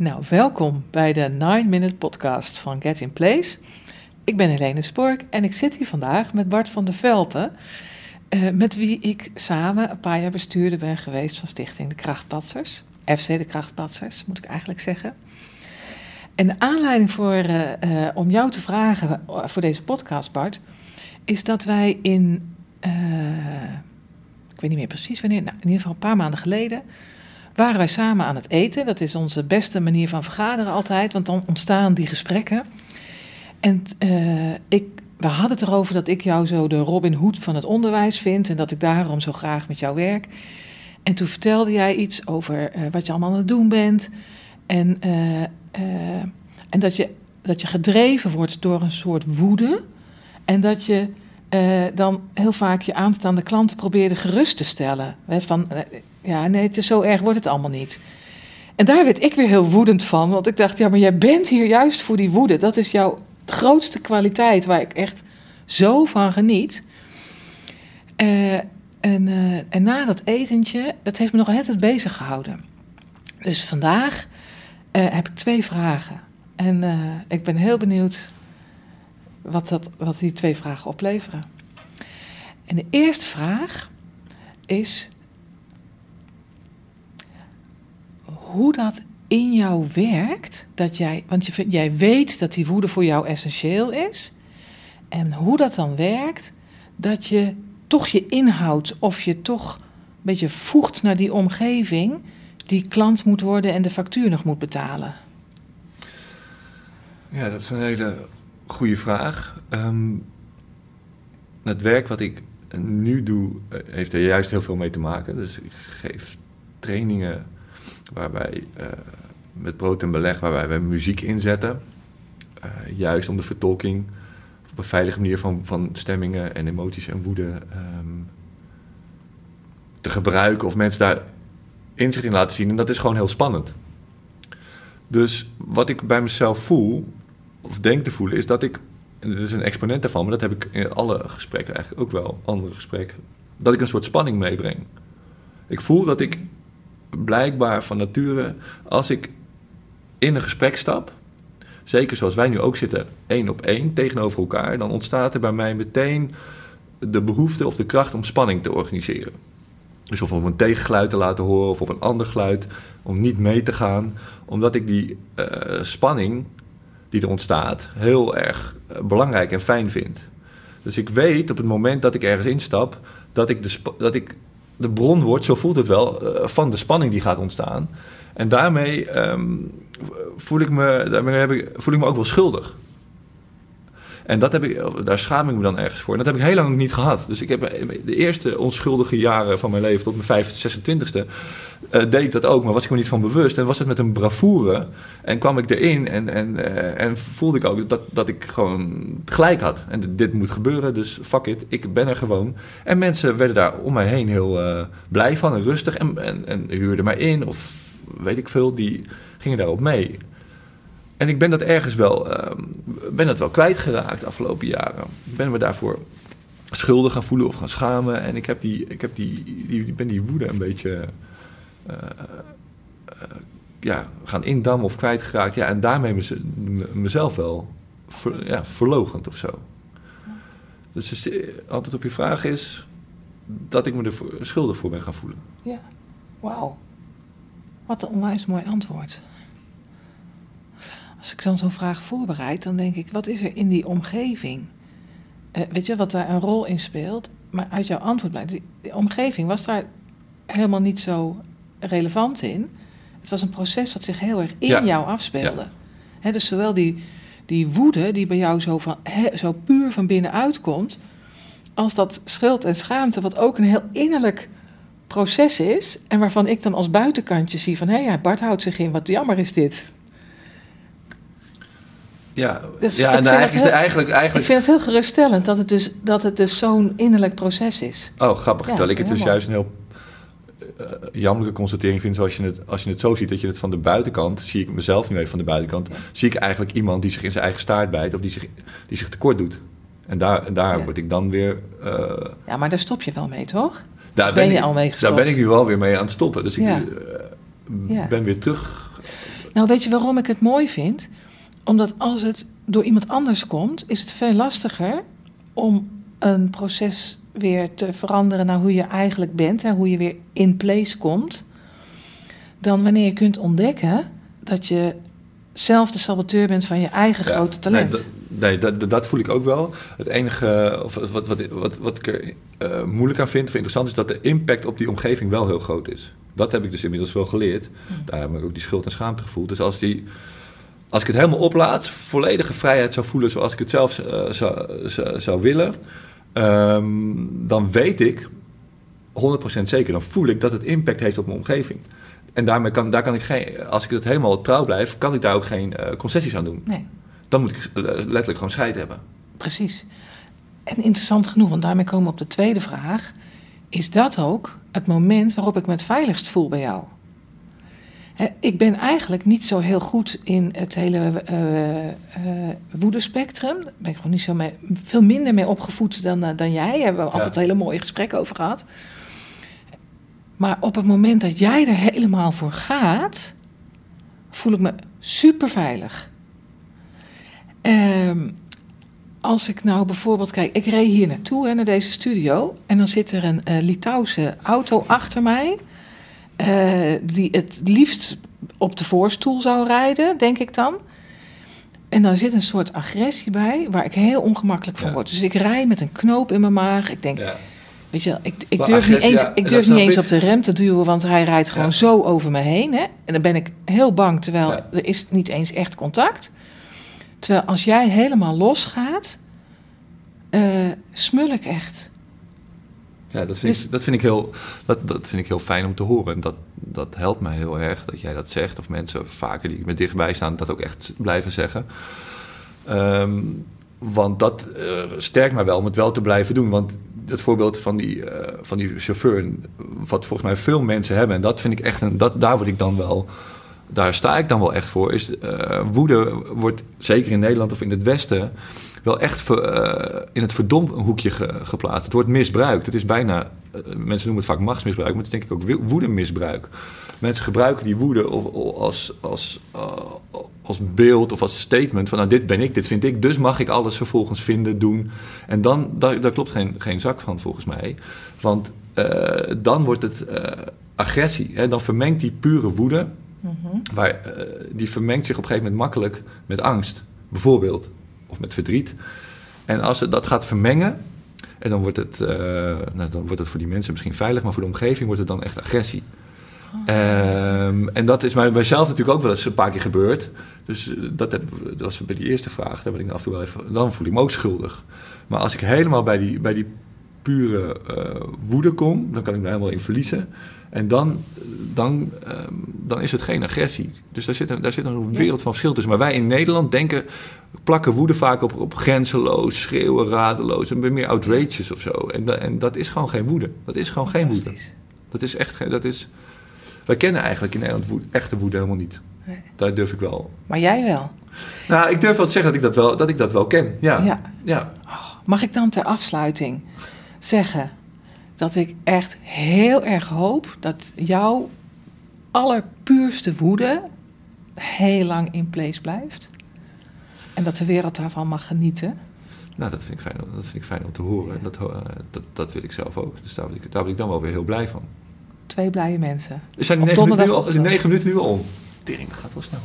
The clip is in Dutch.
Nou, welkom bij de 9-Minute Podcast van Get in Place. Ik ben Helene Spork en ik zit hier vandaag met Bart van der Velpen, uh, met wie ik samen een paar jaar bestuurder ben geweest van Stichting de Krachtpatsers. FC de Krachtpatsers, moet ik eigenlijk zeggen. En de aanleiding voor, uh, uh, om jou te vragen voor deze podcast, Bart, is dat wij in, ik weet niet meer precies wanneer, nou, in ieder geval een paar maanden geleden, waren wij samen aan het eten. Dat is onze beste manier van vergaderen altijd, want dan ontstaan die gesprekken. En uh, ik, we hadden het erover dat ik jou zo de Robin Hood van het onderwijs vind en dat ik daarom zo graag met jou werk. En toen vertelde jij iets over uh, wat je allemaal aan het doen bent. En, uh, en dat, je, dat je gedreven wordt door een soort woede. En dat je dan heel vaak je aanstaande klanten probeerde gerust te stellen. Van, ja, nee, het is zo erg wordt het allemaal niet. En daar werd ik weer heel woedend van, want ik dacht, ja, maar jij bent hier juist voor die woede. Dat is jouw grootste kwaliteit waar ik echt zo van geniet. Uh, en, en na dat etentje, dat heeft me nog altijd bezig gehouden. Dus vandaag heb ik twee vragen. En ik ben heel benieuwd wat, dat, wat die twee vragen opleveren. En de eerste vraag is: hoe dat in jou werkt, dat jij, want je, jij weet dat die woede voor jou essentieel is, en hoe dat dan werkt, dat je toch je inhoudt of je toch een beetje voegt naar die omgeving die klant moet worden en de factuur nog moet betalen. Ja, dat is een hele goede vraag. Um, het werk wat ik nu doe, eh, heeft er juist heel veel mee te maken. Dus ik geef trainingen waarbij uh, met brood en beleg, waarbij we muziek inzetten. Uh, juist om de vertolking op een veilige manier van, van stemmingen en emoties en woede um, te gebruiken of mensen daar inzicht in laten zien. En dat is gewoon heel spannend. Dus wat ik bij mezelf voel, of denk te voelen, is dat ik, en dit is een exponent daarvan, maar dat heb ik in alle gesprekken eigenlijk ook wel, andere gesprekken, dat ik een soort spanning meebreng. Ik voel dat ik blijkbaar van nature, als ik in een gesprek stap, zeker zoals wij nu ook zitten, één op één tegenover elkaar, dan ontstaat er bij mij meteen de behoefte of de kracht om spanning te organiseren. Dus of om een tegengeluid te laten horen of op een ander geluid, om niet mee te gaan, omdat ik die uh, spanning die er ontstaat heel erg uh, belangrijk en fijn vind. Dus ik weet op het moment dat ik ergens instap, dat ik, de dat ik de bron wordt, zo voelt het wel, uh, van de spanning die gaat ontstaan. En daarmee, um, voel, ik me, daarmee heb ik, voel ik me ook wel schuldig. En dat heb ik, daar schaam ik me dan ergens voor. En dat heb ik heel lang niet gehad. Dus ik heb de eerste onschuldige jaren van mijn leven, tot mijn 25, 26e, uh, deed ik dat ook. Maar was ik me niet van bewust. En was het met een bravoure. En kwam ik erin en, en, uh, en voelde ik ook dat, dat ik gewoon gelijk had. En dit moet gebeuren, dus fuck it, ik ben er gewoon. En mensen werden daar om mij heen heel uh, blij van en rustig. En, en, en huurden mij in of weet ik veel, die gingen daarop mee. En ik ben dat ergens wel, uh, ben dat wel kwijtgeraakt de afgelopen jaren. Ik ben me daarvoor schuldig gaan voelen of gaan schamen. En ik, heb die, ik heb die, die, ben die woede een beetje uh, uh, ja, gaan indammen of kwijtgeraakt. Ja, en daarmee mez, mezelf wel ja, verlogend of zo. Dus het antwoord op je vraag is dat ik me er schuldig voor ben gaan voelen. Ja, wauw. Wat een onwijs mooi antwoord. Als ik dan zo'n vraag voorbereid, dan denk ik, wat is er in die omgeving? Uh, weet je, wat daar een rol in speelt? Maar uit jouw antwoord blijkt, die, die omgeving was daar helemaal niet zo relevant in. Het was een proces wat zich heel erg in ja. jou afspeelde. Ja. He, dus zowel die, die woede die bij jou zo, van, he, zo puur van binnenuit komt, als dat schuld en schaamte, wat ook een heel innerlijk proces is. En waarvan ik dan als buitenkantje zie van, hé, hey, ja, Bart houdt zich in, wat jammer is dit. Ja, dus ja en eigenlijk, heel, eigenlijk, eigenlijk... Ik vind het heel geruststellend dat het dus, dat het dus zo'n innerlijk proces is. Oh, grappig. Ja, terwijl ik het dus juist een heel uh, jammerlijke constatering vind... zoals je het, als je het zo ziet, dat je het van de buitenkant... zie ik mezelf nu even van de buitenkant... Ja. zie ik eigenlijk iemand die zich in zijn eigen staart bijt... of die zich, die zich tekort doet. En daar, en daar ja. word ik dan weer... Uh, ja, maar daar stop je wel mee, toch? Daar ben, ben je al mee gestopt. Daar ben ik nu wel weer mee aan het stoppen. Dus ik uh, ben weer terug Nou, weet je waarom ik het mooi vind? Omdat als het door iemand anders komt, is het veel lastiger om een proces weer te veranderen naar hoe je eigenlijk bent en hoe je weer in place komt. Dan wanneer je kunt ontdekken dat je zelf de saboteur bent van je eigen Ja, grote talent. Nee, dat, nee dat, dat voel ik ook wel. Het enige, of wat, wat, wat, wat ik er eh, moeilijk aan vind, of interessant is, dat de impact op die omgeving wel heel groot is. Dat heb ik dus inmiddels wel geleerd. Daar heb ik ook die schuld en schaamte gevoeld. Dus als, die, als ik het helemaal oplaat, volledige vrijheid zou voelen zoals ik het zelf eh, zou, zou, zou willen, ehm, dan weet ik 100% zeker, dan voel ik dat het impact heeft op mijn omgeving. En daarmee kan, daar kan ik geen, als ik het helemaal trouw blijf, kan ik daar ook geen eh, concessies aan doen. Nee, Dan moet ik eh, letterlijk gewoon scheid hebben. precies. En interessant genoeg, want daarmee komen we op de tweede vraag. Is dat ook het moment waarop ik me het veiligst voel bij jou? Hè, ik ben eigenlijk niet zo heel goed in het hele eh, eh, woedespectrum. Daar ben ik gewoon niet zo mee, veel minder mee opgevoed dan, eh, dan jij. Daar hebben we Ja. altijd hele mooie gesprekken over gehad. Maar op het moment dat jij er helemaal voor gaat, voel ik me super veilig. Ehm, als ik nou bijvoorbeeld kijk, ik reed hier naartoe hè, naar deze studio en dan zit er een eh, Litouwse auto achter mij, eh, die het liefst op de voorstoel zou rijden, denk ik dan. En dan zit een soort agressie bij, waar ik heel ongemakkelijk van Ja. word. Dus ik rij met een knoop in mijn maag. Ik denk, Ja. weet je, wel, ik, ik durf niet eens, ja, ik durf niet eens ik. op de rem te duwen, want hij rijdt gewoon zo over me heen. Hè? En dan ben ik heel bang, terwijl er is niet eens echt contact. Terwijl als jij helemaal losgaat, eh smul ik echt. Ja, dat vind, Dus- ik, dat, vind ik heel, dat, dat vind ik heel fijn om te horen. En dat, dat helpt mij heel erg dat jij dat zegt. Of mensen vaker die me dichtbij staan, dat ook echt blijven zeggen. Ehm, want dat eh, sterkt mij wel om het wel te blijven doen. Want het voorbeeld van die, eh, van die chauffeur, wat volgens mij veel mensen hebben, en dat vind ik echt een, dat, daar word ik dan wel, daar sta ik dan wel echt voor. Is eh, woede wordt zeker in Nederland of in het Westen wel echt ver- eh, in het verdomhoekje ge- geplaatst. Het wordt misbruikt. Het is bijna, eh, mensen noemen het vaak machtsmisbruik, maar het is denk ik ook woedemisbruik. Mensen gebruiken die woede als, als, eh, als beeld of als statement van nou dit ben ik, dit vind ik, dus mag ik alles vervolgens vinden, doen. En dan, daar, daar klopt geen, geen zak van volgens mij. Want dan wordt het agressie. Hè? Dan vermengt die pure woede, waar, eh, die vermengt zich op een gegeven moment makkelijk met angst, bijvoorbeeld. Of met verdriet. En als het dat gaat vermengen, en dan wordt, het, eh, nou, dan wordt het voor die mensen misschien veilig, maar voor de omgeving wordt het dan echt agressie. Ehm, en dat is mij bij zelf natuurlijk ook wel eens een paar keer gebeurd. Dus eh, dat, heb, dat was bij die eerste vraag. Daar ben ik af en toe wel even, dan voel ik me ook schuldig. Maar als ik helemaal bij die, bij die pure eh, woede kom, dan kan ik me helemaal in verliezen. En dan, dan, ehm, dan is het geen agressie. Dus daar zit, een, daar zit een wereld van verschil tussen. Maar wij in Nederland denken, plakken woede vaak op, op grenzeloos, schreeuwen, radeloos. En meer outrageous of zo. En, en dat is gewoon geen woede. Dat is gewoon geen woede. Dat is echt geen. Dat is, wij kennen eigenlijk in Nederland woede, echte woede helemaal niet. Nee. Daar durf ik wel. Maar jij wel. Nou, ik durf wel te zeggen dat ik dat wel, dat ik dat wel ken. Ja. Ja. ja. Mag ik dan ter afsluiting zeggen dat ik echt heel erg hoop dat jouw allerpuurste woede heel lang in place blijft. En dat de wereld daarvan mag genieten. Nou, dat vind ik fijn, dat vind ik fijn om te horen. Dat, eh, dat, dat wil ik zelf ook. Dus daar ben ik, daar ben ik dan wel weer heel blij van. Twee blije mensen. Er zijn negen minuten, nu al, negen minuten nu al om. Tering, dat gaat wel snel.